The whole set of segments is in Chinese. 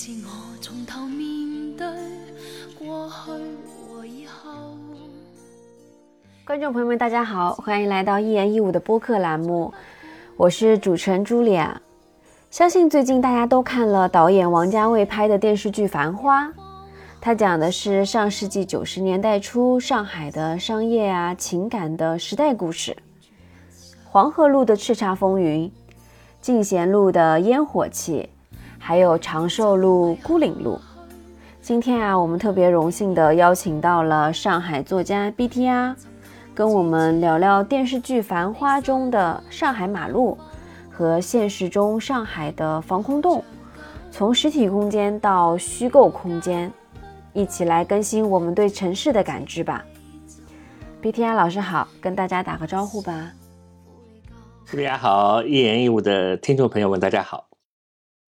次我从头面对过去和以后。观众朋友们，大家好，欢迎来到一言一舞的播客栏目，我是主持人朱莉亚。相信最近大家都看了导演王家卫拍的电视剧《繁花》，它讲的是上世纪九十年代初上海的商业啊、情感的时代故事。黄河路的叱咤风云，进贤路的烟火气，还有长寿路、孤岭路。今天啊，我们特别荣幸的邀请到了上海作家 BTR，跟我们聊聊电视剧《繁花》中的上海马路。和现实中上海的防空洞，从实体空间到虚构空间，一起来更新我们对城市的感知吧。B T R 老师好，跟大家打个招呼吧。大家好，一言一舞的听众朋友们，大家好。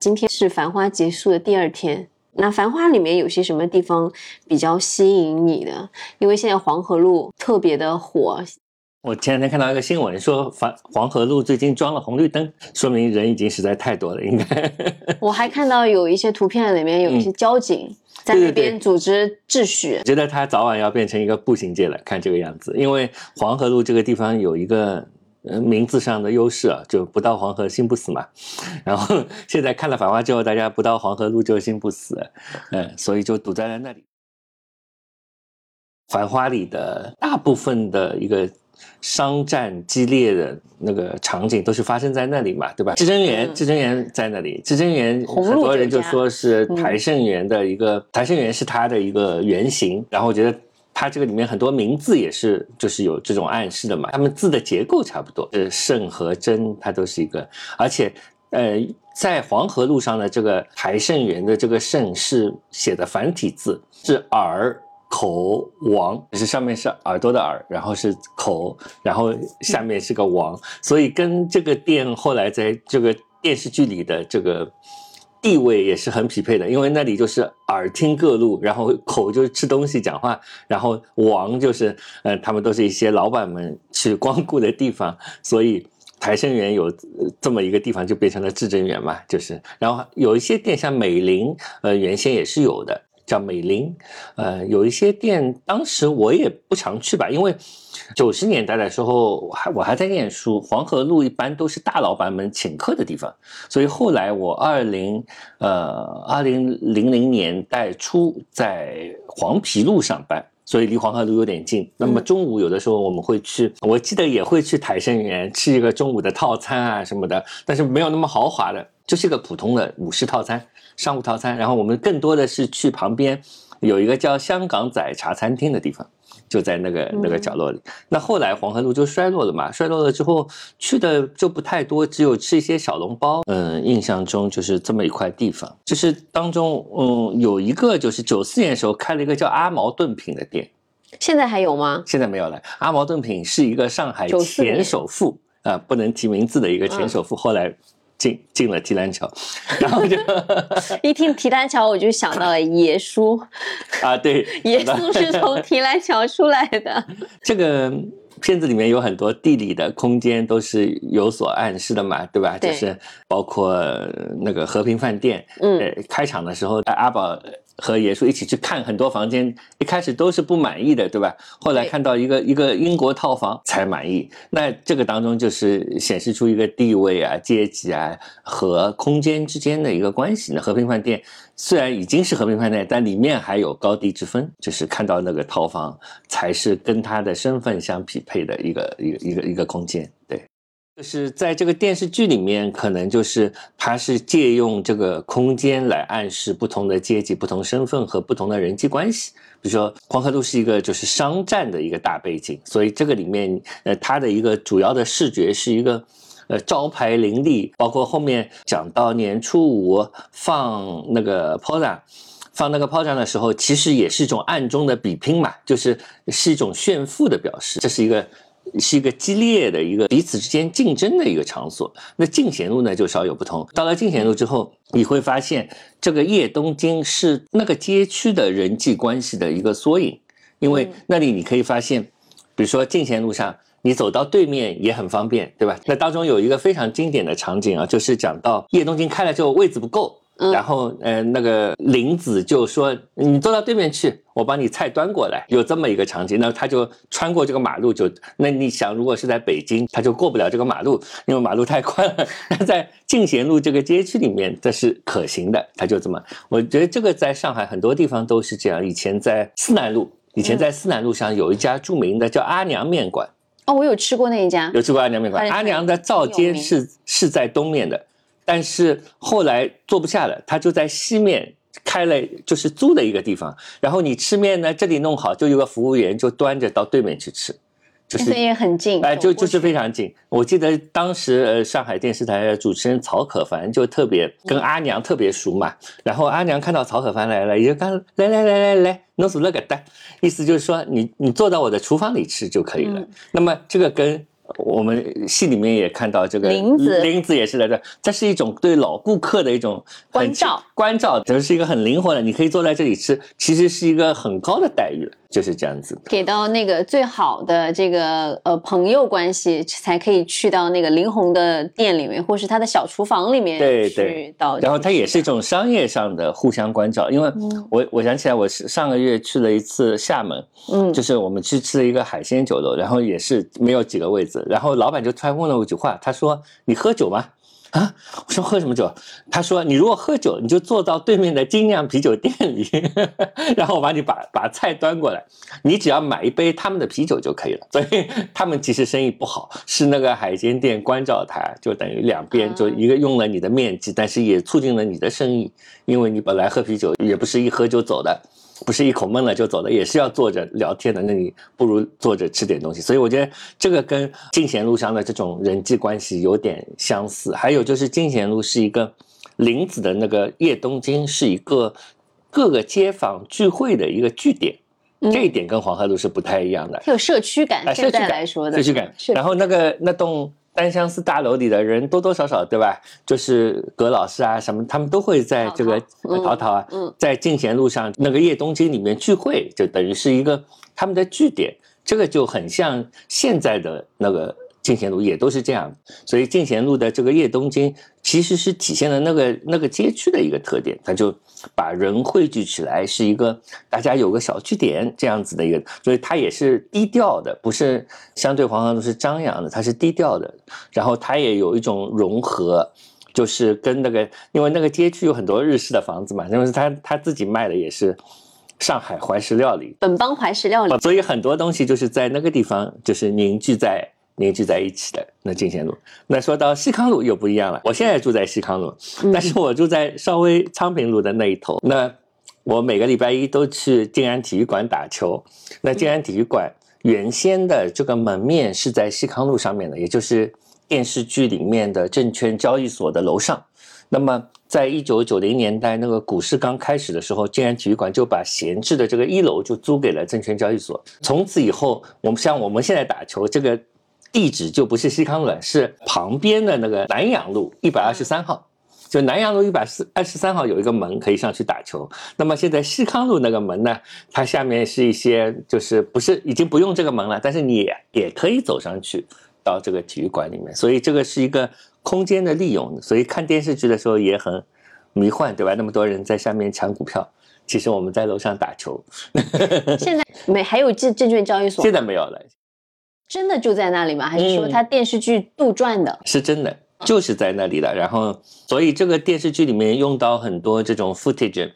今天是《繁花》结束的第二天，那《繁花》里面有些什么地方比较吸引你的？因为现在黄河路特别的火。我前两天看到一个新闻，说黄黄河路最近装了红绿灯，说明人已经实在太多了。应该，我还看到有一些图片里面有一些交警 在那边组织秩序。我觉得它早晚要变成一个步行街了，看这个样子。因为黄河路这个地方有一个呃名字上的优势啊，就不到黄河心不死嘛。然后现在看了《繁花》之后，大家不到黄河路就心不死，嗯，所以就堵在了那里。《繁花》里的大部分的一个。商战激烈的那个场景都是发生在那里嘛，对吧？至真园，至真园在那里。至真园很多人就说是台盛园的一个，台盛园是它的一个原型。然后我觉得它这个里面很多名字也是，就是有这种暗示的嘛。他们字的结构差不多，是盛和真，它都是一个。而且，呃，在黄河路上的这个台盛园的这个盛是写的繁体字，是耳。口王是上面是耳朵的耳，然后是口，然后下面是个王，所以跟这个店后来在这个电视剧里的这个地位也是很匹配的，因为那里就是耳听各路，然后口就是吃东西讲话，然后王就是呃他们都是一些老板们去光顾的地方，所以台生园有这么一个地方就变成了至臻园嘛，就是然后有一些店像美林，呃原先也是有的。叫美林，呃，有一些店，当时我也不常去吧，因为九十年代的时候，我还我还在念书，黄河路一般都是大老板们请客的地方，所以后来我二零呃二零零零年代初在黄陂路上班，所以离黄河路有点近。那么中午有的时候我们会去，我记得也会去台盛园吃一个中午的套餐啊什么的，但是没有那么豪华的，就是一个普通的午市套餐。商务套餐，然后我们更多的是去旁边有一个叫香港仔茶餐厅的地方，就在那个那个角落里。那后来黄河路就衰落了嘛，衰落了之后去的就不太多，只有吃一些小笼包。嗯，印象中就是这么一块地方。就是当中，嗯，有一个就是九四年的时候开了一个叫阿毛炖品的店，现在还有吗？现在没有了。阿毛炖品是一个上海前首富啊，不能提名字的一个前首富，后来。进进了提篮桥，然后就 一听提篮桥，我就想到了耶稣啊，对，耶稣是从 提篮桥出来的。这个片子里面有很多地理的空间都是有所暗示的嘛，对吧？就是包括那个和平饭店，嗯，开场的时候阿宝。和爷叔一起去看很多房间，一开始都是不满意的，对吧？后来看到一个一个英国套房才满意。那这个当中就是显示出一个地位啊、阶级啊和空间之间的一个关系。那和平饭店虽然已经是和平饭店，但里面还有高低之分，就是看到那个套房才是跟他的身份相匹配的一个一个一个一个空间，对。就是在这个电视剧里面，可能就是他是借用这个空间来暗示不同的阶级、不同身份和不同的人际关系。比如说，黄河路是一个就是商战的一个大背景，所以这个里面呃，它的一个主要的视觉是一个呃招牌林立，包括后面讲到年初五放那个炮仗，放那个炮仗的时候，其实也是一种暗中的比拼嘛，就是是一种炫富的表示。这是一个。是一个激烈的一个彼此之间竞争的一个场所。那进贤路呢，就稍有不同。到了进贤路之后，你会发现这个叶东京是那个街区的人际关系的一个缩影，因为那里你可以发现，比如说进贤路上，你走到对面也很方便，对吧？那当中有一个非常经典的场景啊，就是讲到叶东京开了之后位子不够。嗯然后呃那个林子就说你坐到对面去，我把你菜端过来，有这么一个场景，那他就穿过这个马路就，那你想如果是在北京，他就过不了这个马路，因为马路太宽了。那 在进贤路这个街区里面，这是可行的，他就这么，我觉得这个在上海很多地方都是这样。以前在思南路，以前在思南路上有一家著名的叫阿娘面馆。哦，我有吃过那一家，有吃过阿娘面馆，阿娘的灶很有名街是是在东面的，但是后来做不下了，他就在西面开了，就是租的一个地方。然后你吃面呢，这里弄好，就有个服务员就端着到对面去吃，就是也很近，哎，就就是非常近。我记得当时呃，上海电视台的主持人曹可凡就特别跟阿娘特别熟嘛。然后阿娘看到曹可凡来了，也就刚来来来来来，侬坐那个蛋，意思就是说你你坐到我的厨房里吃就可以了。嗯那么这个跟我们戏里面也看到这个林子。林子也是在这，这是一种对老顾客的一种关照，关照，这是一个很灵活的，你可以坐在这里吃，其实是一个很高的待遇。了，就是这样子。给到那个最好的这个呃朋友关系，才可以去到那个林红的店里面，或是他的小厨房里面对去对到。然后它也是一种商业上的互相关照，因为嗯我我想起来，我是上个月去了一次厦门，嗯，就是我们去吃了一个海鲜酒楼，然后也是没有几个位子，然后老板就突然问了我一句话，他说：“你喝酒吗？”啊，我说喝什么酒？他说你如果喝酒，你就坐到对面的精酿啤酒店里，然后我把你把把菜端过来，你只要买一杯他们的啤酒就可以了。所以 他们其实生意不好，是那个海鲜店关照他，就等于两边就一个用了你的面积，但是也促进了你的生意，因为你本来喝啤酒也不是一喝就走的。不是一口闷了就走的，也是要坐着聊天的。那你不如坐着吃点东西。所以我觉得这个跟进贤路上的这种人际关系有点相似。还有就是进贤路是一个林子的那个叶东京是一个各个街坊聚会的一个据点，嗯这一点跟黄河路是不太一样的。它有社区感，啊，现在社区感来说的社区感。然后那个那栋单相思大楼里的人多多少少，对吧？就是葛老师啊什么，他们都会在这个淘淘嗯淘淘啊，嗯在进贤路上那个叶东京里面聚会，就等于是一个他们的据点。这个就很像现在的那个进贤路，也都是这样。所以进贤路的这个夜东京其实是体现了那个那个街区的一个特点，它就把人汇聚起来，是一个大家有个小据点这样子的一个，所以它也是低调的，不是相对黄河路是张扬的，它是低调的，然后它也有一种融合。就是跟那个，因为那个街区有很多日式的房子嘛，因为他他自己卖的也是上海怀石料理，本帮怀石料理，所以很多东西就是在那个地方就是凝聚在凝聚在一起的。那进贤路，那说到西康路又不一样了。我现在住在西康路，但是我住在稍微昌平路的那一头。那我每个礼拜一都去静安体育馆打球。那静安体育馆原先的这个门面是在西康路上面的，也就是电视剧里面的证券交易所的楼上。那么，在一九九零年代那个股市刚开始的时候，静安体育馆就把闲置的这个一楼就租给了证券交易所。从此以后，我们像我们现在打球，这个地址就不是西康路了，是旁边的那个南阳路一百二十三号。就南阳路一百四二十三号有一个门可以上去打球。那么现在西康路那个门呢，它下面是一些就是不是已经不用这个门了，但是你也也可以走上去到这个体育馆里面。所以这个是一个空间的利用。所以看电视剧的时候也很迷幻，对吧？那么多人在下面抢股票，其实我们在楼上打球。现在没还有证证券交易所，现在没有了，真的就在那里吗？还是说嗯它电视剧杜撰的？是真的，就是在那里的。然后，所以这个电视剧里面用到很多这种 footage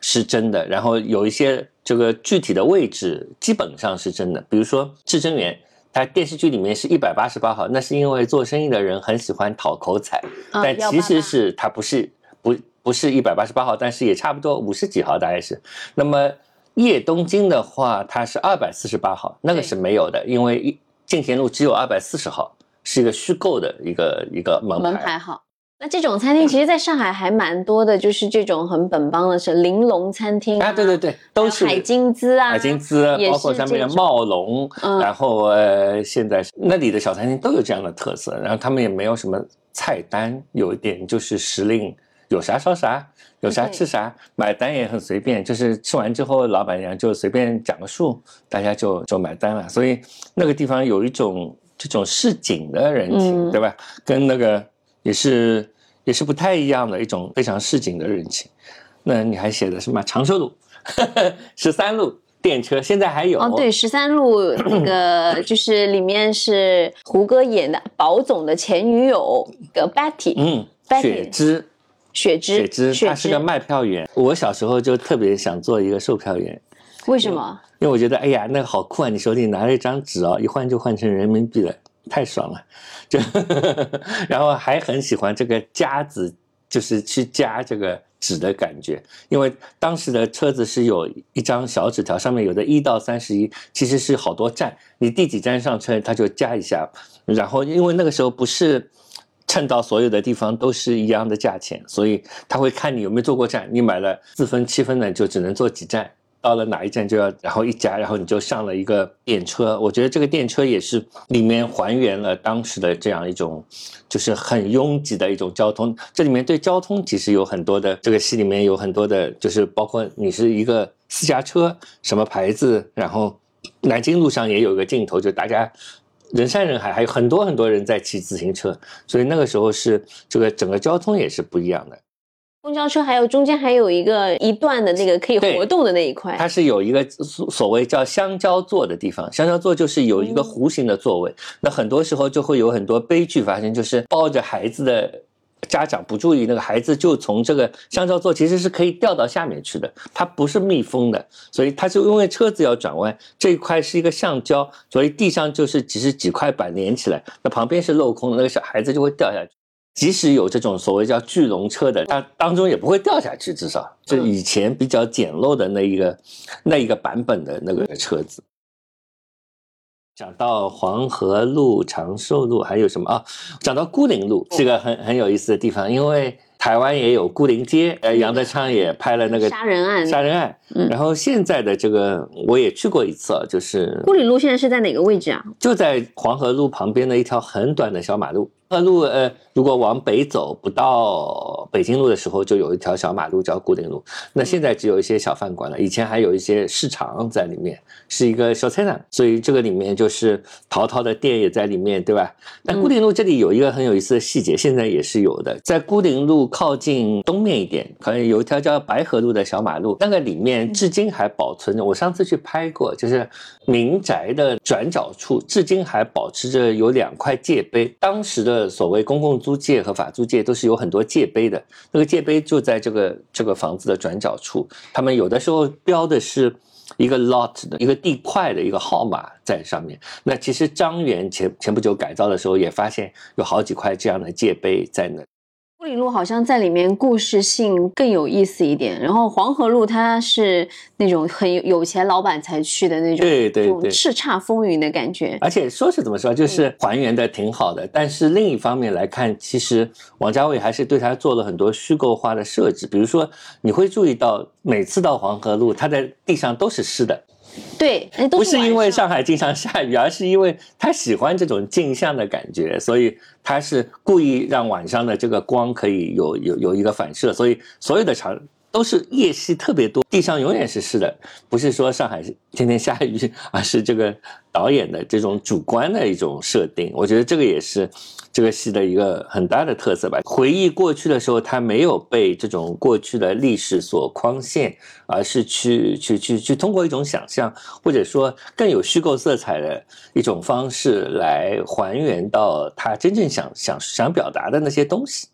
是真的，然后有一些这个具体的位置基本上是真的。比如说至真园，它电视剧里面是一百八十八号，那是因为做生意的人很喜欢讨口彩，啊但其实是它不是不不是一百八十八号，但是也差不多五十几号大概是。那么叶东京的话，它是二百四十八号，那个是没有的，因为一进贤路只有二百四十号，是一个虚构的一个一个门牌。门牌号。那这种餐厅其实在上海还蛮多的，就是这种很本帮的，是玲珑餐厅啊，对对对，都是海金滋啊，海金滋，包括是上面的茂龙，嗯然后呃，现在那里的小餐厅都有这样的特色，然后他们也没有什么菜单，有一点就是时令，有啥烧啥，有啥吃啥，买单也很随便，就是吃完之后老板娘就随便讲个数，大家就就买单了，所以那个地方有一种这种市井的人情，嗯。对吧？跟那个也是也是不太一样的一种非常市井的人情。那你还写的什么长寿路、十三路电车，现在还有哦，对，十三路那个 就是里面是胡歌演的宝总的前女友个 Betty，嗯，Betty。雪芝，雪芝，雪芝，她是个卖票员。我小时候就特别想做一个售票员，为什么？因为我觉得，哎呀，那个好酷啊！你手里拿了一张纸哦，一换就换成人民币了，太爽了。就，然后还很喜欢这个夹子，就是去夹这个纸的感觉。因为当时的车子是有一张小纸条，上面有的一到三十一，其实是好多站，你第几站上车，它就加一下。然后因为那个时候不是。称到所有的地方都是一样的价钱，所以他会看你有没有坐过站。你买了四分、七分的，就只能坐几站。到了哪一站就要，然后一加，然后你就上了一个电车。我觉得这个电车也是里面还原了当时的这样一种，就是很拥挤的一种交通。这里面对交通其实有很多的，这个戏里面有很多的，就是包括你是一个私家车，什么牌子，然后南京路上也有一个镜头，就大家。人山人海，还有很多很多人在骑自行车，所以那个时候是这个整个交通也是不一样的。公交车还有中间还有一个一段的那个可以活动的那一块，它是有一个所所谓叫香蕉座的地方，香蕉座就是有一个弧形的座位，那很多时候就会有很多悲剧发生，就是抱着孩子的。家长不注意，那个孩子就从这个香蕉座其实是可以掉到下面去的，它不是密封的，所以它就因为车子要转弯，这一块是一个橡胶，所以地上就是只是几块板连起来，那旁边是镂空的，那个小孩子就会掉下去。即使有这种所谓叫巨龙车的，它当中也不会掉下去，至少就以前比较简陋的那一个那一个版本的那个车子。讲到黄河路、长寿路，还有什么啊？讲到孤零路是个很很有意思的地方，因为台湾也有孤零街，呃，杨德昌也拍了那个杀人案。杀人案，嗯然后现在的这个我也去过一次，啊，就是孤岭路现在是在哪个位置啊？就在黄河路旁边的一条很短的小马路。黄河路，呃，如果往北走，不到北京路的时候，就有一条小马路叫孤岭路。那现在只有一些小饭馆了，以前还有一些市场在里面，是一个小菜场，所以这个里面就是淘淘的店也在里面，对吧？那孤岭路这里有一个很有意思的细节，现在也是有的，在孤岭路靠近东面一点，可能有一条叫白河路的小马路，那个里面至今还保存着。我上次去拍过，就是民宅的转角处，至今还保持着有两块界碑。当时的呃所谓公共租界和法租界都是有很多界碑的，那个界碑就在这个这个房子的转角处，他们有的时候标的是。一个 lot 的一个地块的一个号码在上面。那其实张园前前不久改造的时候也发现有好几块这样的界碑在那。孤岭路好像在里面故事性更有意思一点，然后黄河路它是那种很有有钱老板才去的那种，对对对叱咤风云的感觉。而且说是怎么说，就是还原的挺好的。但是另一方面来看，其实王家卫还是对他做了很多虚构化的设置。比如说，你会注意到每次到黄河路，它的地上都是湿的，对，不是因为上海经常下雨，而是因为他喜欢这种镜像的感觉，所以他是故意让晚上的这个光可以有有有一个反射，所以所有的场都是夜戏特别多，地上永远是湿的，不是说上海是天天下雨，而是这个导演的这种主观的一种设定。我觉得这个也是这个戏的一个很大的特色吧。回忆过去的时候，他没有被这种过去的历史所框限，而是去去去去通过一种想象，或者说更有虚构色彩的一种方式来还原到他真正想想想表达的那些东西。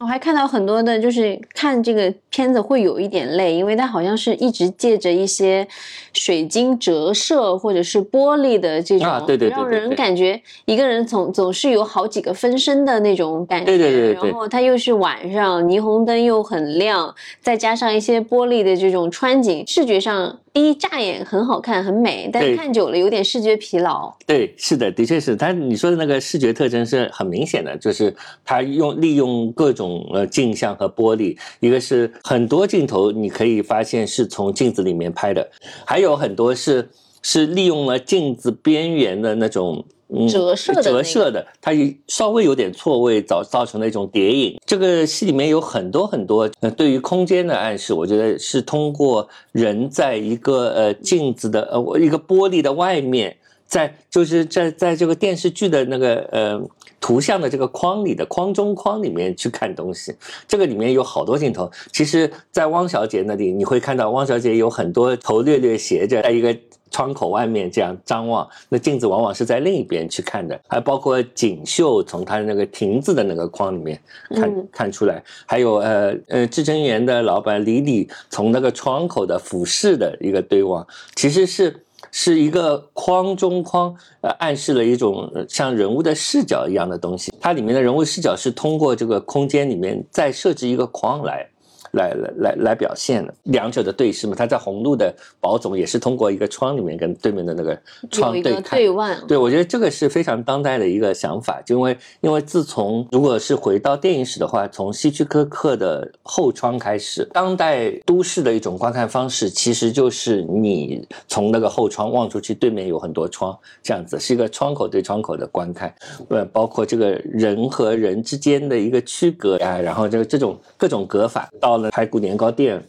我还看到很多的，就是看这个片子会有一点累，因为它好像是一直借着一些水晶折射或者是玻璃的这种，啊对对对对让人感觉一个人总总是有好几个分身的那种感觉。对对对然后它又是晚上，霓虹灯又很亮，再加上一些玻璃的这种穿景，视觉上第一乍眼很好看很美，但对看久了有点视觉疲劳。对，是的，的确是。但你说的那个视觉特征是很明显的，就是它用利用各种呃镜像和玻璃，一个是很多镜头你可以发现是从镜子里面拍的，还有很多是是利用了镜子边缘的那种。嗯折射的那个折射的，它也稍微有点错位，造造成了一种叠影。这个戏里面有很多很多呃对于空间的暗示，我觉得是通过人在一个呃镜子的呃一个玻璃的外面，在就是在在这个电视剧的那个呃图像的这个框里的框中框里面去看东西。这个里面有好多镜头，其实，在汪小姐那里你会看到汪小姐有很多头略略斜着，在一个。窗口外面这样张望，那镜子往往是在另一边去看的，还包括锦绣从它的那个亭子的那个框里面看看出来，还有呃呃至臻园的老板李李从那个窗口的俯视的一个对望，其实是是一个框中框，呃暗示了一种像人物的视角一样的东西，它里面的人物视角是通过这个空间里面再设置一个框来。来来来来表现的两者的对视嘛，他在红路的宝总也是通过一个窗里面跟对面的那个窗对看，对望。对，我觉得这个是非常当代的一个想法，就因为因为自从如果是回到电影史的话，从希区柯克的后窗开始，当代都市的一种观看方式，其实就是你从那个后窗望出去，对面有很多窗，这样子是一个窗口对窗口的观看，呃，包括这个人和人之间的一个区隔呀，然后这个这种各种隔法到。排骨年糕店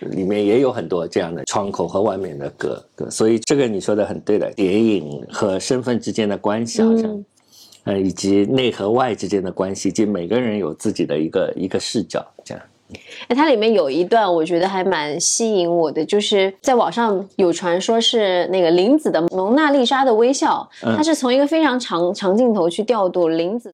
里面也有很多这样的窗口和外面的隔隔，所以这个你说的很对的，谍影和身份之间的关系好像，呃，以及内和外之间的关系，及每个人有自己的一个一个视角，这样。哎，它里面有一段我觉得还蛮吸引我的，就是在网上有传说是那个林子的《蒙娜丽莎的微笑》，它是从一个非常长长镜头去调度林子。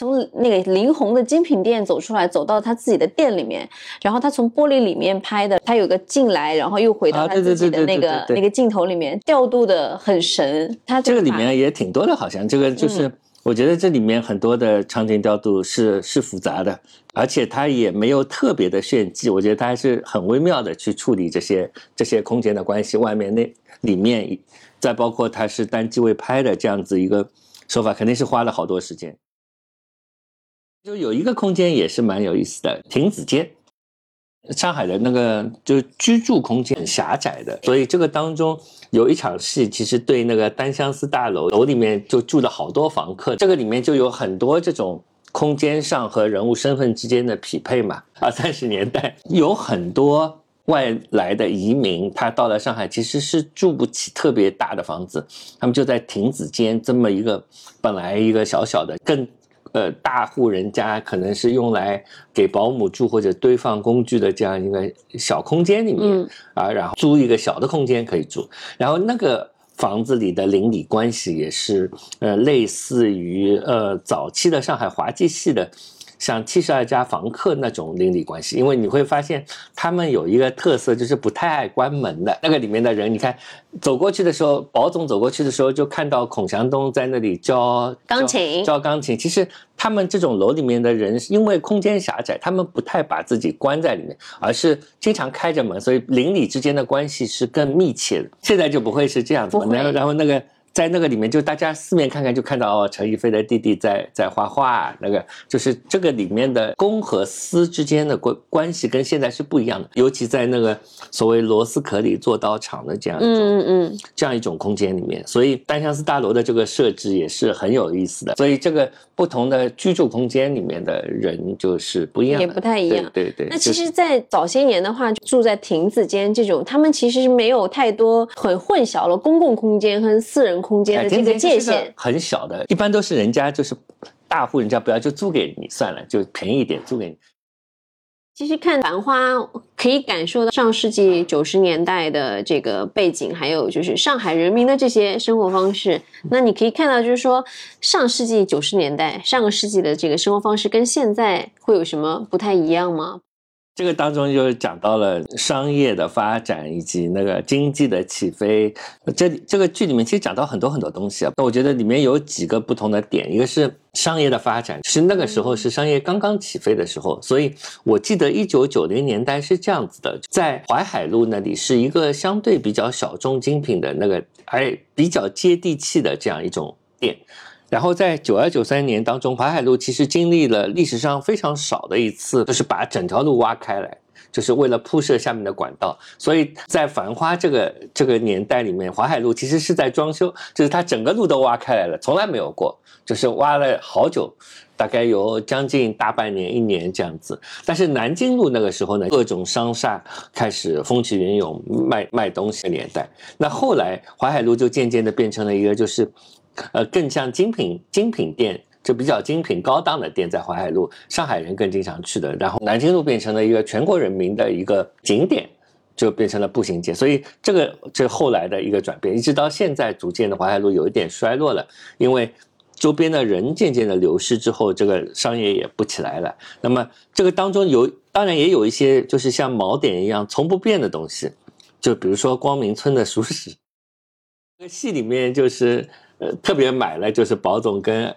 从那个林红的精品店走出来，走到他自己的店里面，然后他从玻璃里面拍的，他有个进来，然后又回到他自己的那个那个镜头里面，调度的很神。他这个里面也挺多的，好像这个就是我觉得这里面很多的场景调度是是复杂的，而且他也没有特别的炫技，我觉得他还是很微妙的去处理这些这些空间的关系，外面那里面，再包括他是单机位拍的这样子一个手法，肯定是花了好多时间。就有一个空间也是蛮有意思的，亭子间。上海的那个就居住空间很狭窄的，所以这个当中有一场戏，其实对那个单相思大楼楼里面就住了好多房客，这个里面就有很多这种空间上和人物身份之间的匹配嘛。二三十年代有很多外来的移民，他到了上海其实是住不起特别大的房子，他们就在亭子间这么一个本来一个小小的更。呃，大户人家可能是用来给保姆住或者堆放工具的这样一个小空间里面啊，然后租一个小的空间可以住，然后那个房子里的邻里关系也是呃类似于呃早期的上海滑稽戏的。像七十二家房客那种邻里关系，因为你会发现他们有一个特色，就是不太爱关门的。那个里面的人，你看走过去的时候，保总走过去的时候，就看到孔祥东在那里教钢琴，教钢琴。其实他们这种楼里面的人，因为空间狭窄，他们不太把自己关在里面，而是经常开着门，所以邻里之间的关系是更密切的。现在就不会是这样子，然后然后那个。在那个里面，就大家四面看看，就看到哦，陈逸飞的弟弟在在画画。那个就是这个里面的公和私之间的关关系，跟现在是不一样的。尤其在那个所谓螺丝壳里做刀厂的这样一种，嗯嗯，这样一种空间里面，所以单相思大楼的这个设置也是很有意思的。所以这个不同的居住空间里面的人就是不一样，也不太一样。对对。那其实，在早些年的话，住在亭子间这种，他们其实是没有太多很混淆了公共空间和私人。空间的这个界限很小的，一般都是人家就是大户人家不要就租给你算了，就便宜一点租给你。其实看《繁花》可以感受到上世纪九十年代的这个背景，还有就是上海人民的这些生活方式。那你可以看到，就是说上世纪九十年代上个世纪的这个生活方式跟现在会有什么不太一样吗？这个当中就讲到了商业的发展以及那个经济的起飞。这这个剧里面其实讲到很多很多东西啊。那我觉得里面有几个不同的点，一个是商业的发展，是那个时候是商业刚刚起飞的时候。所以我记得一九九零年代是这样子的，在淮海路那里是一个相对比较小众精品的那个，而比较接地气的这样一种店。然后在九二九三年当中，淮海路其实经历了历史上非常少的一次，就是把整条路挖开来，就是为了铺设下面的管道。所以在繁花这个这个年代里面，淮海路其实是在装修，就是它整个路都挖开来了，从来没有过，就是挖了好久，大概有将近大半年、一年这样子。但是南京路那个时候呢，各种商厦开始风起云涌，卖卖东西的年代。那后来淮海路就渐渐的变成了一个就是。呃，更像精品精品店就比较精品高档的店在淮海路，上海人更经常去的。然后南京路变成了一个全国人民的一个景点，就变成了步行街。所以这个这后来的一个转变，一直到现在，逐渐的淮海路有一点衰落了，因为周边的人渐渐的流失之后，这个商业也不起来了。那么这个当中有，当然也有一些就是像锚点一样从不变的东西，就比如说光明村的熟食。这 个戏里面就是呃特别买了，就是宝总跟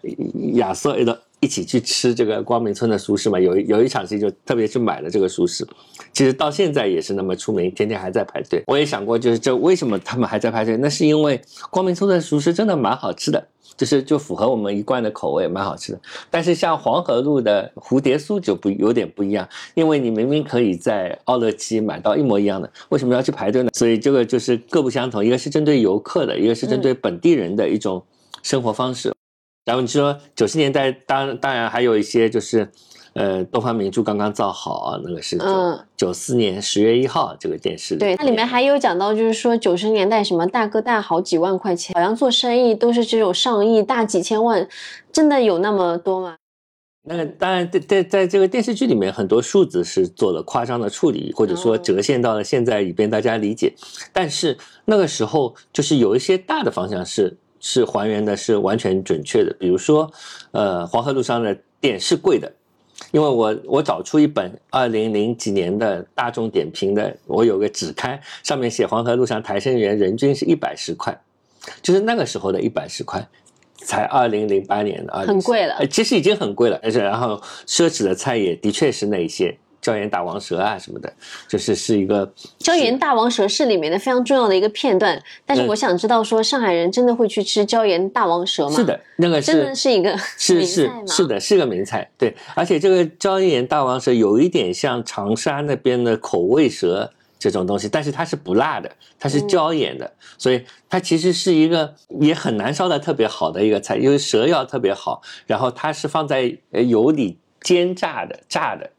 亚瑟的一起去吃这个光明村的熟食嘛。有有一场戏就特别去买了这个熟食，其实到现在也是那么出名，天天还在排队。我也想过，就是这为什么他们还在排队？那是因为光明村的熟食真的蛮好吃的。就是就符合我们一贯的口味，蛮好吃的。但是像黄河路的蝴蝶酥就不有点不一样，因为你明明可以在奥乐基买到一模一样的，为什么要去排队呢？所以这个就是各不相同，一个是针对游客的，一个是针对本地人的一种生活方式。然后你说九十年代，当当然还有一些就是。呃，东方明珠刚刚造好，那个是九九四年十月一号这个电视。对，它里面还有讲到，就是说九十年代什么大哥大好几万块钱，好像做生意都是只有上亿、大几千万，真的有那么多吗？那当然，在在在这个电视剧里面，很多数字是做了夸张的处理，或者说折现到了现在以便大家理解。但是那个时候，就是有一些大的方向是是还原的，是完全准确的。比如说，呃，黄河路上的店是贵的。因为我我找出一本二零零几年的大众点评的，我有个纸刊，上面写黄河路上台生园人均是一百十块，就是那个时候的一百十块，才二零零八年的，很贵了，其实已经很贵了，而且然后奢侈的菜也的确是那些。椒盐大王蛇啊什么的，就是是一个椒盐大王蛇是里面的非常重要的一个片段。但是我想知道，说上海人真的会去吃椒盐大王蛇吗？是的，那个真的是一个 是是是的，是个名菜。对，而且这个椒盐大王蛇有一点像长沙那边的口味蛇这种东西，但是它是不辣的，它是椒盐的，所以它其实是一个也很难烧的特别好的一个菜，因为蛇要特别好，然后它是放在油里煎炸的，炸的。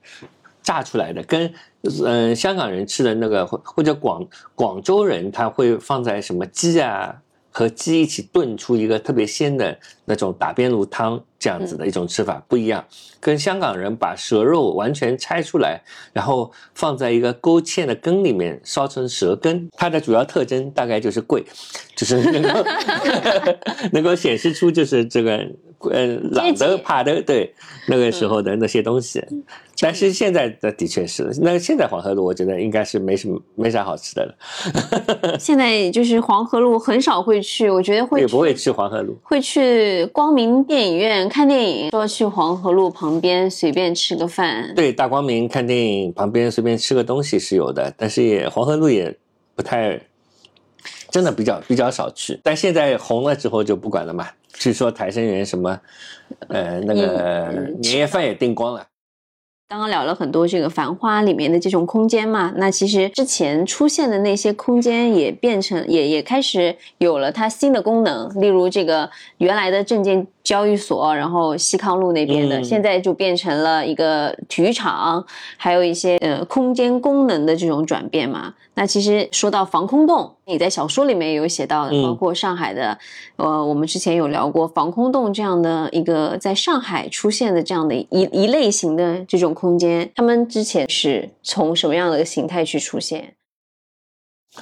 炸出来的，跟嗯香港人吃的那个，或或者广广州人他会放在什么鸡啊和鸡一起炖出一个特别鲜的那种打边炉汤这样子的一种吃法不一样，跟香港人把蛇肉完全拆出来，然后放在一个勾芡的羹里面烧成蛇羹，它的主要特征大概就是贵，就是能够 能够显示出就是这个。呃，懒得怕的，对那个时候的那些东西，但是现在的的确是，那现在黄河路我觉得应该是没什么没啥好吃的了。现在就是黄河路很少会去，我觉得会也不会去黄河路，会去光明电影院看电影，说去黄河路旁边随便吃个饭。对，大光明看电影旁边随便吃个东西是有的，但是也黄河路也不太，真的比较比较少去。但现在红了之后就不管了嘛。据说台生园什么，呃，那个年夜饭也订光了。刚刚聊了很多这个《繁花》里面的这种空间嘛，那其实之前出现的那些空间也变成，也也开始有了它新的功能，例如这个原来的证件交易所，然后西康路那边的，现在就变成了一个体育场，还有一些呃空间功能的这种转变嘛。那其实说到防空洞，你在小说里面也有写到的，包括上海的，呃，我们之前有聊过防空洞这样的一个在上海出现的这样的一一类型的这种空间，他们之前是从什么样的形态去出现？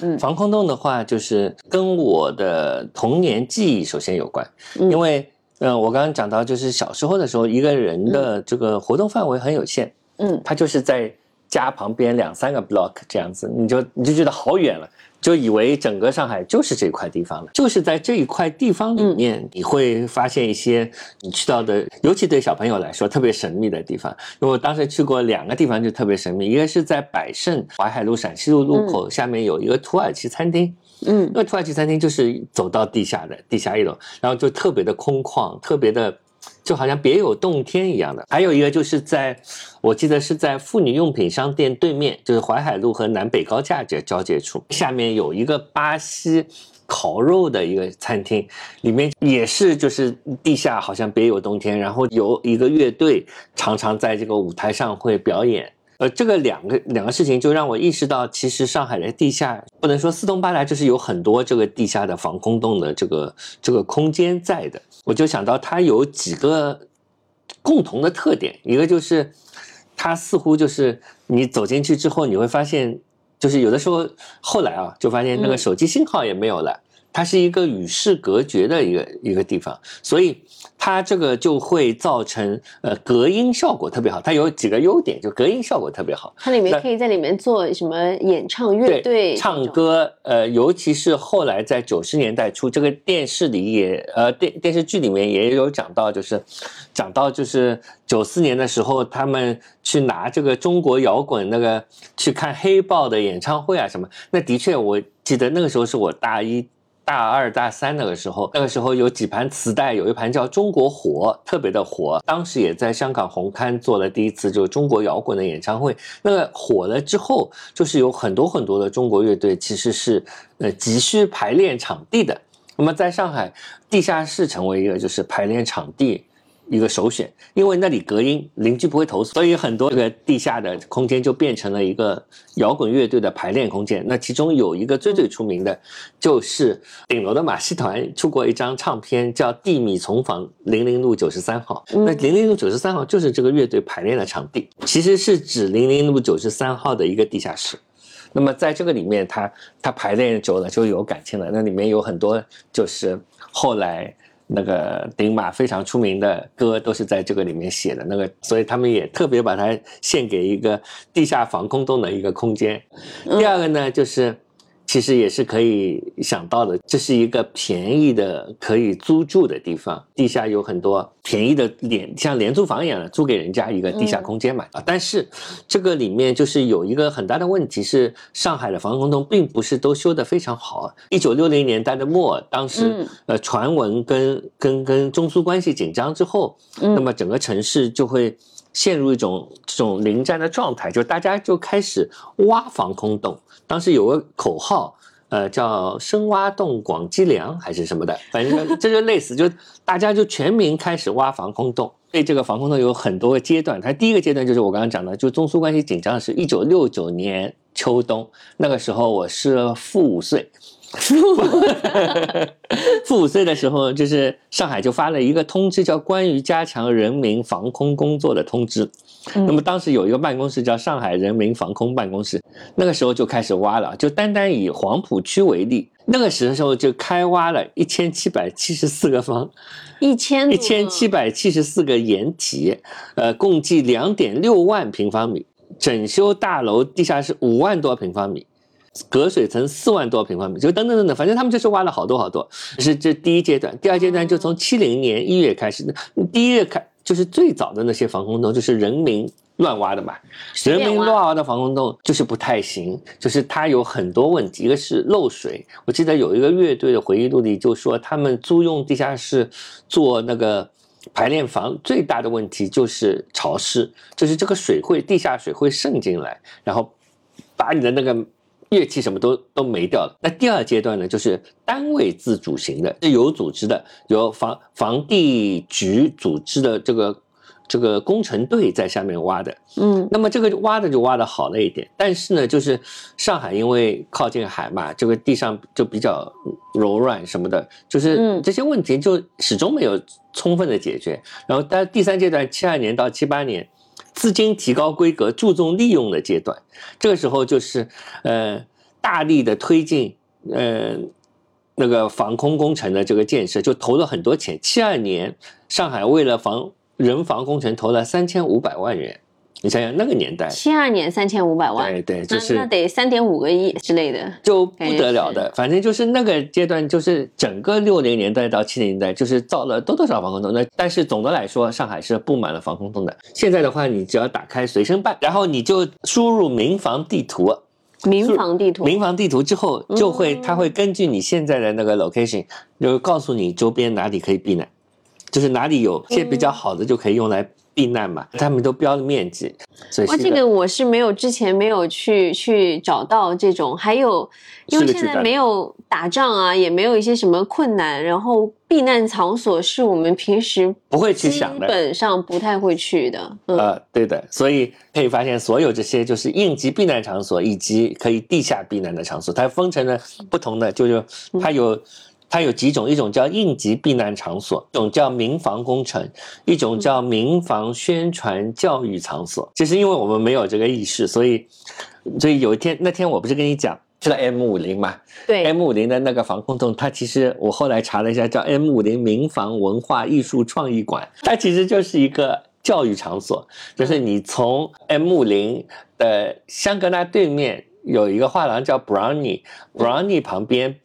嗯，防空洞的话，就是跟我的童年记忆首先有关，因为，嗯，我刚刚讲到，就是小时候的时候，一个人的这个活动范围很有限，嗯，他就是在。家旁边两三个 block 这样子，你就你就觉得好远了，就以为整个上海就是这块地方了。就是在这一块地方里面，你会发现一些你去到的，尤其对小朋友来说特别神秘的地方。因为我当时去过两个地方，就特别神秘。一个是在百盛淮海路陕西路路口下面有一个土耳其餐厅，嗯，嗯那土耳其餐厅就是走到地下的地下一楼，然后就特别的空旷，特别的。就好像别有洞天一样的，还有一个就是在，我记得是在妇女用品商店对面，就是淮海路和南北高架这交界处，下面有一个巴西烤肉的一个餐厅，里面也是就是地下好像别有洞天，然后有一个乐队常常在这个舞台上会表演。呃，这个两个两个事情就让我意识到，其实上海的地下不能说四通八达，就是有很多这个地下的防空洞的这个这个空间在的。我就想到它有几个共同的特点，一个就是它似乎就是你走进去之后，你会发现，就是有的时候后来啊，就发现那个嗯手机信号也没有了。它是一个与世隔绝的一个一个地方，所以它这个就会造成呃隔音效果特别好。它有几个优点，就隔音效果特别好。它里面可以在里面做什么演唱乐队、唱，歌，呃，尤其是后来在九十年代初，这个电视里也，呃，电电视剧里面也有讲到，就是讲到就是九四年的时候，他们去拿这个中国摇滚那个去看黑豹的演唱会啊什么，那的确我记得那个时候是我大一。大二、大三那个时候，那个时候有几盘磁带，有一盘叫《中国火》，特别的火。当时也在香港红磡做了第一次就中国摇滚的演唱会。那个火了之后，就是有很多很多的中国乐队其实是呃急需排练场地的。那么在上海，地下室成为一个就是排练场地。一个首选，因为那里隔音，邻居不会投诉，所以很多这个地下的空间就变成了一个摇滚乐队的排练空间。那其中有一个最最出名的，就是顶楼的马戏团出过一张唱片，叫《地米丛房零零路九十三号》。那零零路九十三号就是这个乐队排练的场地，其实是指零零路九十三号的一个地下室。那么在这个里面，他他排练久了就有感情了。那里面有很多就是后来。那个顶马非常出名的歌都是在这个里面写的，那个，所以他们也特别把它献给一个地下防空洞的一个空间。第二个呢，就是其实也是可以想到的，这是一个便宜的可以租住的地方，地下有很多便宜的廉，像廉租房一样的租给人家一个地下空间嘛。啊，但是这个里面就是有一个很大的问题是，上海的防空洞并不是都修得非常好。一九六零年代的末，当时、嗯呃传闻跟跟跟中苏关系紧张之后，嗯那么整个城市就会。陷入一种这种临战的状态，就大家就开始挖防空洞。当时有个口号，呃，叫“深挖洞，广积粮”还是什么的，反正这就类似，就大家就全民开始挖防空洞。对这个防空洞有很多个阶段，它第一个阶段就是我刚刚讲的，就中苏关系紧张是一九六九年秋冬，那个时候我是负五岁。负五岁的时候，就是上海就发了一个通知，叫《关于加强人民防空工作的通知》。嗯那么当时有一个办公室叫上海人民防空办公室，那个时候就开始挖了，就单单以黄浦区为例，那个时候就开挖了一千七百七十四个方，一千一千七百七十四个掩体，呃，共计两点六万平方米，整修大楼地下室五万多平方米。隔水层四万多平方米，就等等等等，反正他们就是挖了好多好多。这是这第一阶段，第二阶段就从七零年一月开始，第一月开就是最早的那些防空洞，就是人民乱挖的嘛。人民乱挖的防空洞就是不太行，就是它有很多问题，一个是漏水。我记得有一个乐队的回忆录里就说，他们租用地下室做那个。排练房最大的问题就是潮湿，就是这个水会地下水会渗进来，然后把你的那个乐器什么都都没掉了。那第二阶段呢，就是单位自主型的，是有组织的，由房房地局组织的这个这个工程队在下面挖的。嗯那么这个挖的就挖的好了一点，但是呢，就是上海因为靠近海嘛，这个地上就比较柔软什么的，就是嗯这些问题就始终没有充分的解决。然后，但第三阶段，七二年到七八年，资金提高规格、注重利用的阶段，这个时候就是呃大力的推进呃那个防空工程的这个建设，就投了很多钱。七二年，上海为了防人防工程投了三千五百万元。你想想那个年代，七二年三千五百万，对对，就是那得三点五个亿之类的。就不得了的，反正就是那个阶段，就是整个六零年代到七零年代，就是造了多多少防空洞。那但是总的来说，上海是布满了防空洞的。现在的话，你只要打开随身办，然后你就输入民防地图，民防地图，民防地图之后，就会它会根据你现在的那个 location，就告诉你周边哪里可以避难，就是哪里有些比较好的就可以用来避难嘛。他们都标了面积，所以这个我是没有之前没有去去找到这种，还有因为现在没有打仗啊，也没有一些什么困难，然后避难场所是我们平时不会去基想的。基本上不太会去的。嗯，呃，对的，所以可以发现，所有这些就是应急避难场所以及可以地下避难的场所，它分成了不同的，就是它有它有几种，一种叫应急避难场所，一种叫民防工程，一种叫民防宣传教育场所。就是因为我们没有这个意识，所以，所以有一天那天我不是跟你讲，去了 M 五零嘛对，，M 五零的那个防空洞，它其实我后来查了一下，叫 M 五零民防文化艺术创意馆，它其实就是一个教育场所，就是你从 M 五零的香格纳对面有一个画廊叫 Brownie，Brownie 旁边。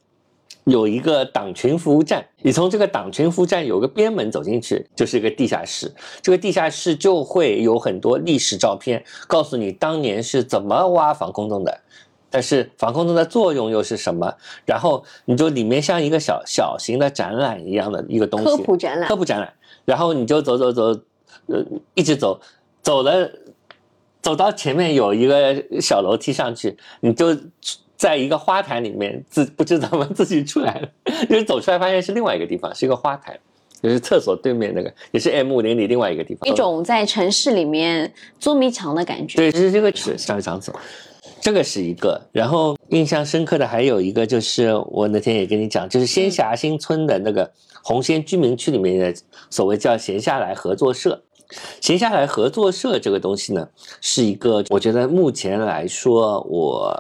有一个党群服务站，你从这个党群服务站有个边门走进去，就是一个地下室。这个地下室就会有很多历史照片，告诉你当年是怎么挖防空洞的，但是防空洞的作用又是什么？然后你就里面像一个小小型的展览一样的一个东西，科普展览科，普展览。然后你就走走走，呃，一直走，走了，走到前面有一个小楼梯上去，你就在一个花坛里面自不知怎么自己出来了，就是走出来发现是另外一个地方，是一个花坛，就是厕所对面那个，也是 M 五零里另外一个地方。一种在城市里面捉迷藏的感觉。对，就是这个是教育场所，这个是一个。然后印象深刻的还有一个就是我那天也跟你讲，就是仙霞新村的那个红仙居民区里面的所谓叫闲下来合作社。闲下来合作社这个东西呢，是一个我觉得目前来说我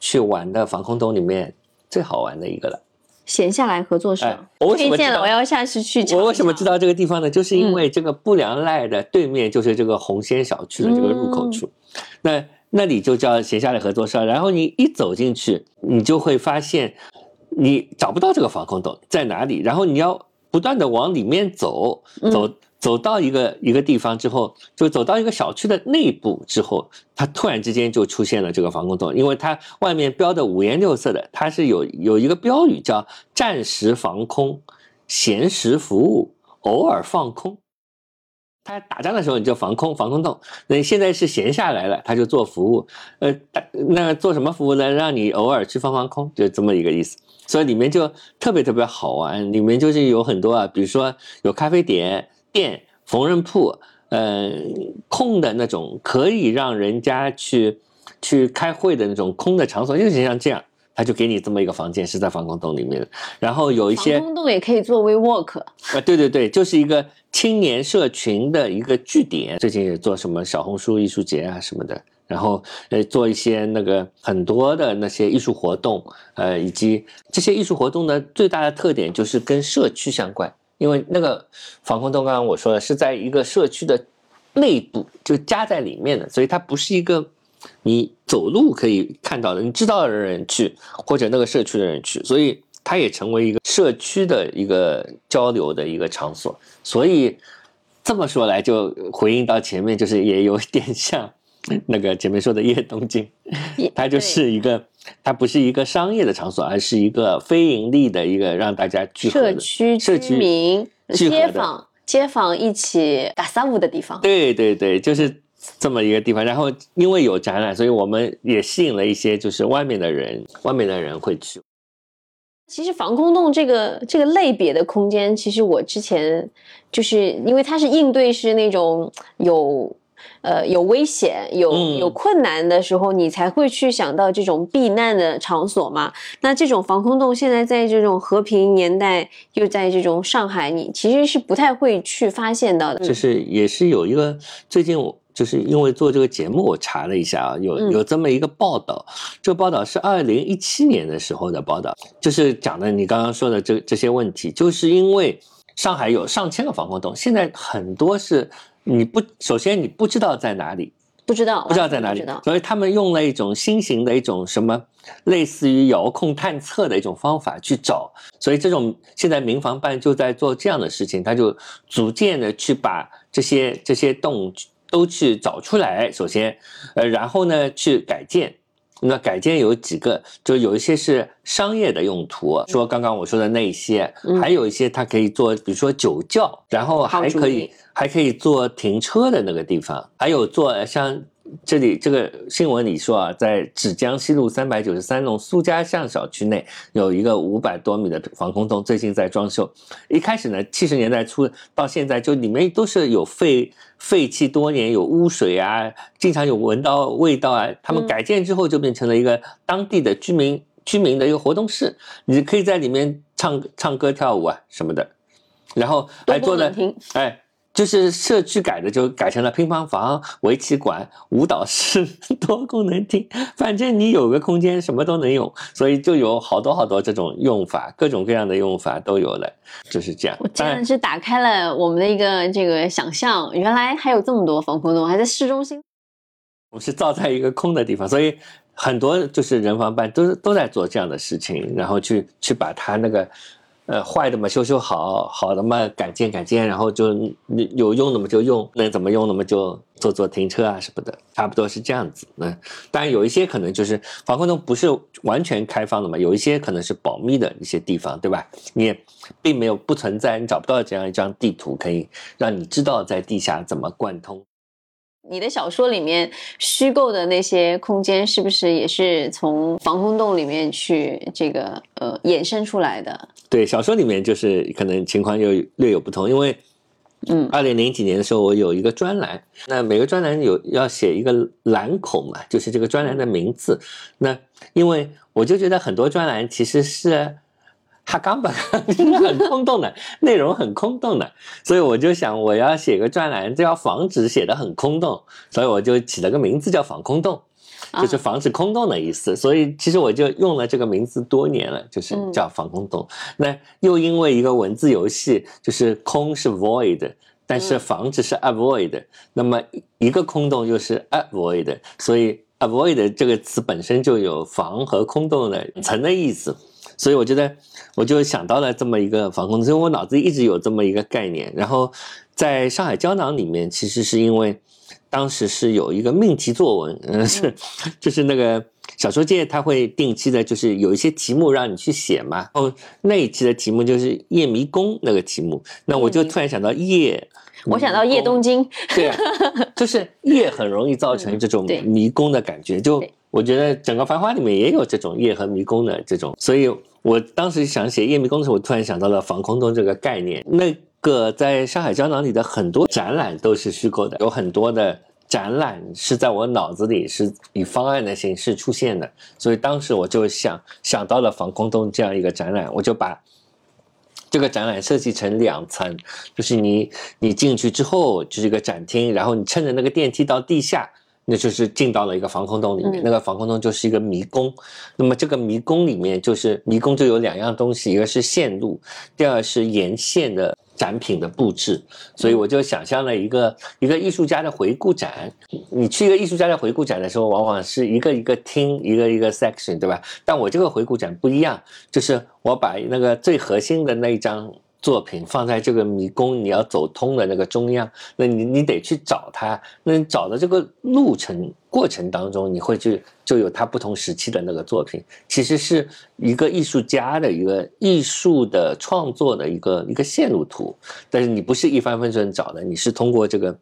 去玩的防空洞里面最好玩的一个了。闲下来合作社哎，我推荐了，我要下次去尝我为什么知道这个地方呢？就是因为这个不良赖的对面就是这个红仙小区的这个入口处，那那里就叫闲下来合作社。然后你一走进去，你就会发现你找不到这个防空洞在哪里，然后你要不断的往里面走，走。走到一个一个地方之后，就走到一个小区的内部之后，它突然之间就出现了这个防空洞，因为它外面标的五颜六色的，它是有有一个标语叫“暂时防空，闲时服务，偶尔放空”。他打仗的时候你就防空防空洞，那现在是闲下来了，他就做服务。呃，那做什么服务呢？让你偶尔去放放空，就这么一个意思。所以里面就特别特别好玩，里面就是有很多啊，比如说有咖啡点、店、缝纫铺，呃，空的那种可以让人家去去开会的那种空的场所，就是像这样，他就给你这么一个房间，是在防空洞里面的。然后有一些防空洞也可以作为 work，啊，对对对，就是一个青年社群的一个据点。最近也做什么小红书艺术节啊什么的，然后呃做一些那个很多的那些艺术活动，呃，以及这些艺术活动的最大的特点就是跟社区相关，因为那个防空洞刚刚我说的是在一个社区的内部就加在里面的，所以它不是一个。你走路可以看到的，你知道的人去，或者那个社区的人去，所以它也成为一个社区的一个交流的一个场所。所以这么说来，就回应到前面，就是也有点像那个前面说的夜东京，它就是一个，它不是一个商业的场所，而是一个非盈利的一个让大家聚合社区社区居民、街坊、街坊一起打三五的地方。对对对，就是这么一个地方。然后因为有展览，所以我们也吸引了一些就是外面的人，外面的人会去。其实防空洞这个这个类别的空间，其实我之前就是因为它是应对是那种有呃有危险、有嗯有困难的时候，你才会去想到这种避难的场所嘛。那这种防空洞现在在这种和平年代，又在这种上海，你其实是不太会去发现到的。就是也是有一个最近我就是因为做这个节目，我查了一下啊，有嗯。有这么一个报道，这个报道是二零一七年的时候的报道，就是讲的你刚刚说的这这些问题，就是因为上海有上千个防空洞，现在很多是你不首先你不知道在哪里，不知道，不知道在哪里所以他们用了一种新型的一种什么类似于遥控探测的一种方法去找，所以这种现在民防办就在做这样的事情，他就逐渐的去把这些这些洞都去找出来，首先，呃，然后呢去改建。那改建有几个，就有一些是商业的用途，说刚刚我说的那一些，嗯。还有一些它可以做，比如说酒窖，然后还可以还可以做停车的那个地方，还有做呃像这里这个新闻里说啊，在芷江西路三百九十三弄苏家巷小区内有一个五百多米的防空洞，最近在装修。一开始呢，七十年代初到现在，就里面都是有废废弃多年，有污水啊，经常有闻到味道啊。他们嗯改建之后，就变成了一个当地的居民居民的一个活动室，你可以在里面唱唱歌跳舞啊什么的，然后还做了哎。就是社区改的，就改成了乒乓房、围棋馆、舞蹈室、多功能厅，反正你有个空间，什么都能用，所以就有好多好多这种用法，各种各样的用法都有了，就是这样。我真的是打开了我们的一个这个想象，原来还有这么多防空洞，还在市中心。我是造在一个空的地方，所以很多就是人防办都都在做这样的事情，然后去去把它那个呃坏的嘛修修好，好的嘛改建改建，然后就有用的嘛就用，能怎么用的嘛就做做停车啊什么的，差不多是这样子。嗯当然有一些可能就是防空洞不是完全开放的嘛，有一些可能是保密的一些地方，对吧？你也并没有不存在，你找不到这样一张地图可以让你知道在地下怎么贯通。你的小说里面虚构的那些空间，是不是也是从防空洞里面去这个呃衍生出来的？对，小说里面就是可能情况又略有不同，因为，嗯二零零几年的时候，我有一个专栏，那每个专栏有要写一个栏口嘛，就是这个专栏的名字。那因为我就觉得很多专栏其实是哈冈本，就是很空洞的内容，很空洞的，所以我就想我要写个专栏，就要防止写的很空洞，所以我就起了个名字叫防空洞。就是防止空洞的意思，所以其实我就用了这个名字多年了，就是叫防空洞。那又因为一个文字游戏，就是空是 void，但是防止是 avoid，、那么一个空洞又是 avoid，所以 avoid 这个词本身就有防和空洞的层的意思。所以我觉得，我就想到了这么一个防空，所以我脑子里一直有这么一个概念。然后在上海胶囊里面，其实是因为当时是有一个命题作文，嗯，是 就是那个小说界他会定期的，就是有一些题目让你去写嘛。哦，那一期的题目就是夜迷宫那个题目，那我就突然想到夜。我想到夜东京，对啊，就是夜很容易造成这种迷宫的感觉。就对我觉得整个《繁花》里面也有这种夜和迷宫的这种，所以我当时想写夜迷宫的时候，我突然想到了防空洞这个概念。那个在上海胶囊里的很多展览都是虚构的，有很多的。展览是在我脑子里是以方案的形式出现的，所以当时我就想想到了防空洞这样一个展览，我就把这个展览设计成两层，就是你你进去之后就是一个展厅，然后你趁着那个电梯到地下，那就是进到了一个防空洞里面。嗯那个防空洞就是一个迷宫，那么这个迷宫里面就是迷宫就有两样东西，一个是线路，第二是沿线的展品的布置。所以我就想象了一个一个艺术家的回顾展。你去一个艺术家的回顾展的时候，往往是一个一个厅，一个一个 section，对吧？但我这个回顾展不一样，就是我把那个最核心的那一张作品放在这个迷宫你要走通的那个中央，那你你得去找它。那你找的这个路程过程当中，你会去就有它不同时期的那个作品，其实是一个艺术家的一个艺术的创作的一个一个线路图。但是你不是一帆风顺找的，你是通过这个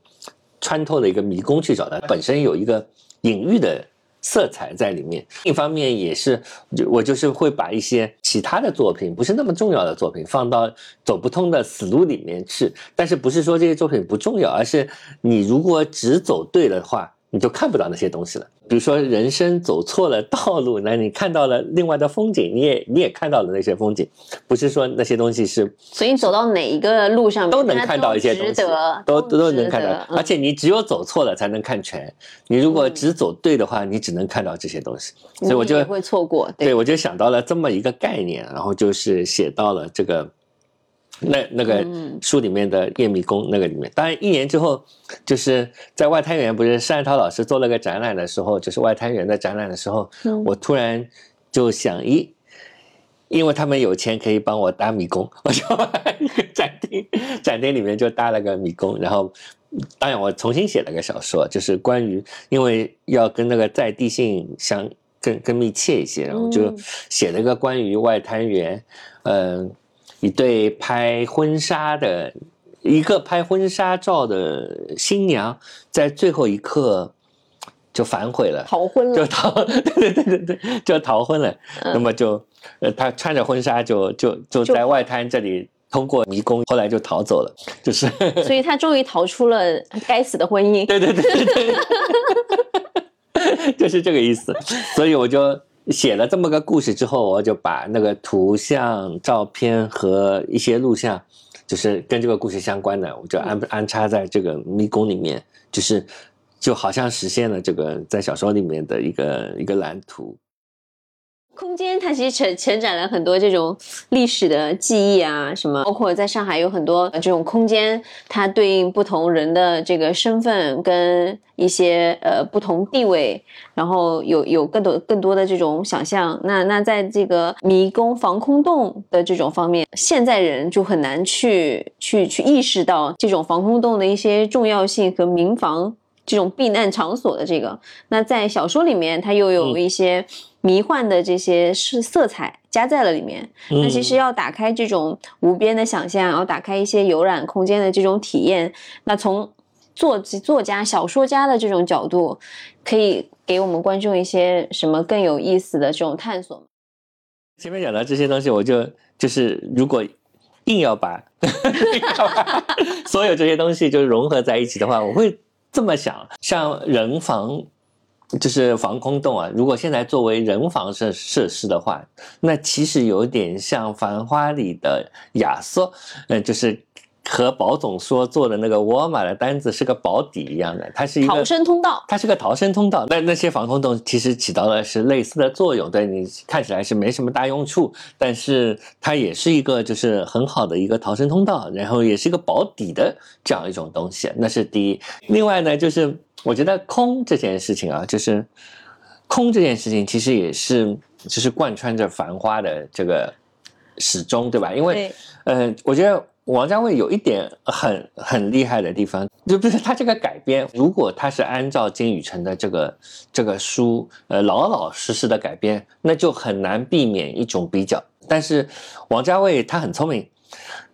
穿透的一个迷宫去找的，本身有一个隐喻的色彩在里面。另一方面也是，我就是会把一些其他的作品，不是那么重要的作品，放到走不通的死路里面去。但是不是说这些作品不重要，而是你如果只走对的话，你就看不到那些东西了。比如说人生走错了道路，那你看到了另外的风景，你也你也看到了那些风景，不是说那些东西是所以你走到哪一个路上都能看到一些东西值得，都都都能看到而且你只有走错了才能看全。你如果嗯只走对的话，你只能看到这些东西。所以我就会错过。对，我就想到了这么一个概念，然后就是写到了这个那那个嗯书里面的夜迷宫那个里面。当然，一年之后，就是在外滩源，不是单涛老师做了个展览的时候，就是外滩源的展览的时候，嗯我突然就想，咦。因为他们有钱可以帮我搭迷宫，我就展厅，展厅里面就搭了个迷宫，然后当然我重新写了个小说，就是关于因为要跟那个在地性相更更密切一些，然后就嗯写了一个关于外滩源，嗯、一对拍婚纱的，一个拍婚纱照的新娘，在最后一刻就反悔了，逃婚了，就逃，对 对对对对，就逃婚了。那么就，呃，她穿着婚纱就就就就在外滩这里通过迷宫，后来就逃走了，就是，所以他终于逃出了该死的婚姻。对对对对对，就是这个意思。所以我就写了这么个故事之后，我就把那个图像、照片和一些录像，就是跟这个故事相关的，我就安安插在这个迷宫里面，就是就好像实现了这个在小说里面的一个一个蓝图。空间它其实承承载了很多这种历史的记忆啊，什么包括在上海有很多这种空间，它对应不同人的这个身份跟一些呃不同地位，然后有有更多更多的这种想象。那那在这个迷宫防空洞的这种方面，现在人就很难去去去意识到这种防空洞的一些重要性和民防这种避难场所的这个。那在小说里面，它又有一些。迷幻的这些是色彩加在了里面，那其实要打开这种无边的想象，然后打开一些游览空间的这种体验。那从作作家、小说家的这种角度，可以给我们观众一些什么更有意思的这种探索？前面讲到这些东西，我就就是如果硬 要把 所有这些东西就融合在一起的话，我会这么想：像人防。就是防空洞啊！如果现在作为人防设设施的话，那其实有点像《繁花》里的亚瑟，嗯，就是和宝总说做的那个沃尔玛的单子是个保底一样的，它是一个逃生通道，它是个逃生通道。那那些防空洞其实起到的是类似的作用，对你看起来是没什么大用处，但是它也是一个就是很好的一个逃生通道，然后也是一个保底的这样一种东西。那是第一。另外呢，就是。我觉得空这件事情啊，就是空这件事情，其实也是就是贯穿着《繁花》的这个始终，对吧？因为，呃，我觉得王家卫有一点很很厉害的地方，就不是他这个改编，如果他是按照金宇澄的这个这个书，呃，老老实实的改编，那就很难避免一种比较。但是王家卫他很聪明，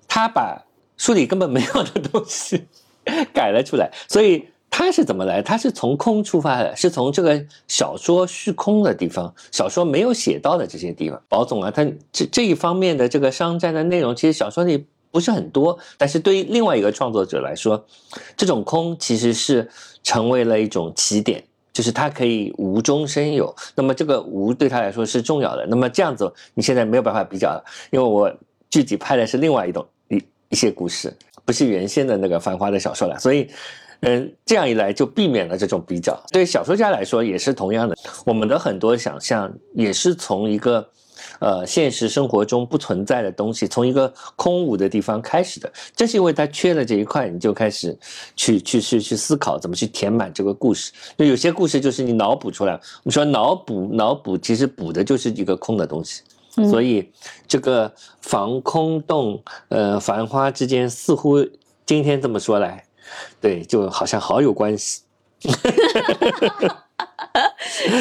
他把书里根本没有的东西 改了出来，所以。他是怎么来？他是从空出发的，是从这个小说虚空的地方，小说没有写到的这些地方。宝总啊，他这这一方面的这个商战的内容，其实小说里不是很多。但是对于另外一个创作者来说，这种空其实是成为了一种起点，就是他可以无中生有。那么这个无对他来说是重要的。那么这样子，你现在没有办法比较了，因为我具体拍的是另外一种一一些故事，不是原先的那个繁花的小说了，所以。嗯，这样一来就避免了这种比较。对小说家来说也是同样的，我们的很多想象也是从一个，呃，现实生活中不存在的东西，从一个空无的地方开始的。正是因为它缺了这一块，你就开始去去去去思考怎么去填满这个故事。就有些故事就是你脑补出来，我们说脑补脑补，其实补的就是一个空的东西。所以这个防空洞，呃，繁花之间似乎今天这么说来。对，就好像好有关系。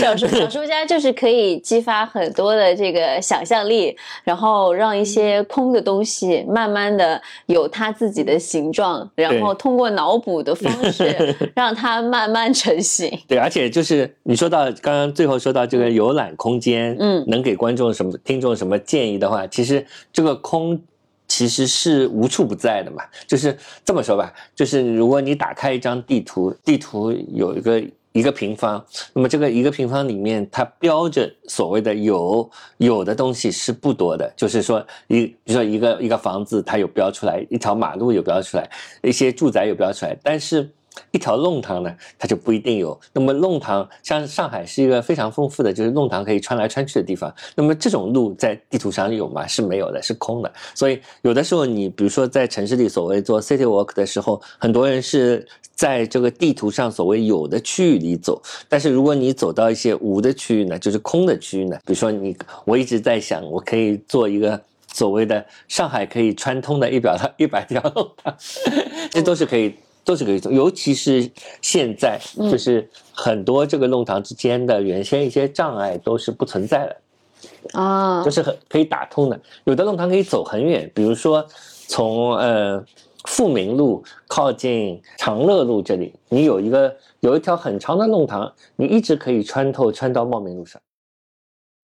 小说小说家就是可以激发很多的这个想象力，然后让一些空的东西慢慢的有它自己的形状，然后通过脑补的方式 让它慢慢成型。对，而且就是你说到刚刚最后说到这个游览空间，嗯，能给观众什么听众什么建议的话，其实这个空。其实是无处不在的嘛，就是这么说吧，就是如果你打开一张地图，地图有一个一个平方，那么这个一个平方里面它标着所谓的有有的东西是不多的，就是说一比如说一个一个房子它有标出来，一条马路有标出来，一些住宅有标出来，但是。一条弄堂呢，它就不一定有。那么弄堂像上海是一个非常丰富的，就是弄堂可以穿来穿去的地方。那么这种路在地图上有吗？是没有的，是空的。所以有的时候你比如说在城市里所谓做 city walk 的时候，很多人是在这个地图上所谓有的区域里走。但是如果你走到一些无的区域呢，就是空的区域呢，比如说你，我一直在想，我可以做一个所谓的上海可以穿通的一百条一百条弄堂，这都是可以。都是可以做，尤其是现在，就是很多这个弄堂之间的原先一些障碍都是不存在的啊，就是很可以打通的。有的弄堂可以走很远，比如说从呃富民路靠近长乐路这里，你有一个有一条很长的弄堂，你一直可以穿透穿到茂名路上。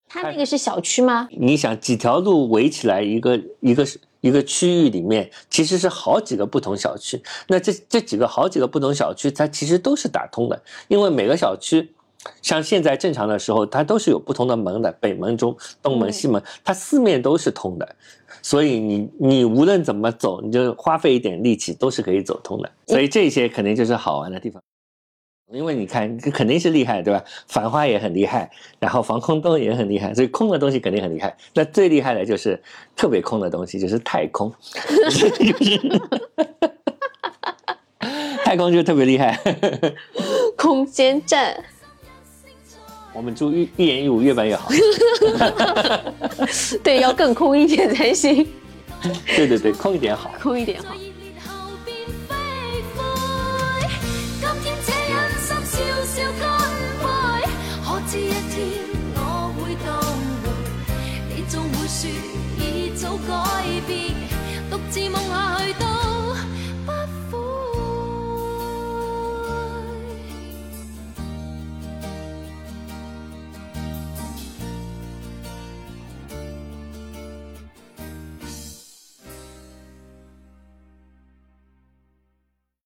它那个是小区吗？你想几条路围起来一个一个是。一个区域里面其实是好几个不同小区，那这这几个好几个不同小区，它其实都是打通的，因为每个小区像现在正常的时候，它都是有不同的门的，北门、中东门、嗯西门，它四面都是通的。所以你你无论怎么走，你就花费一点力气都是可以走通的。所以这些肯定就是好玩的地方。因为你看，这肯定是厉害，对吧？繁花也很厉害，然后防空洞也很厉害，所以空的东西肯定很厉害。那最厉害的就是特别空的东西，就是太空，就是 太空就特别厉害。空间站，我们祝一一言一舞越办越好。对，要更空一点才行，对对对，空一点好。空一点好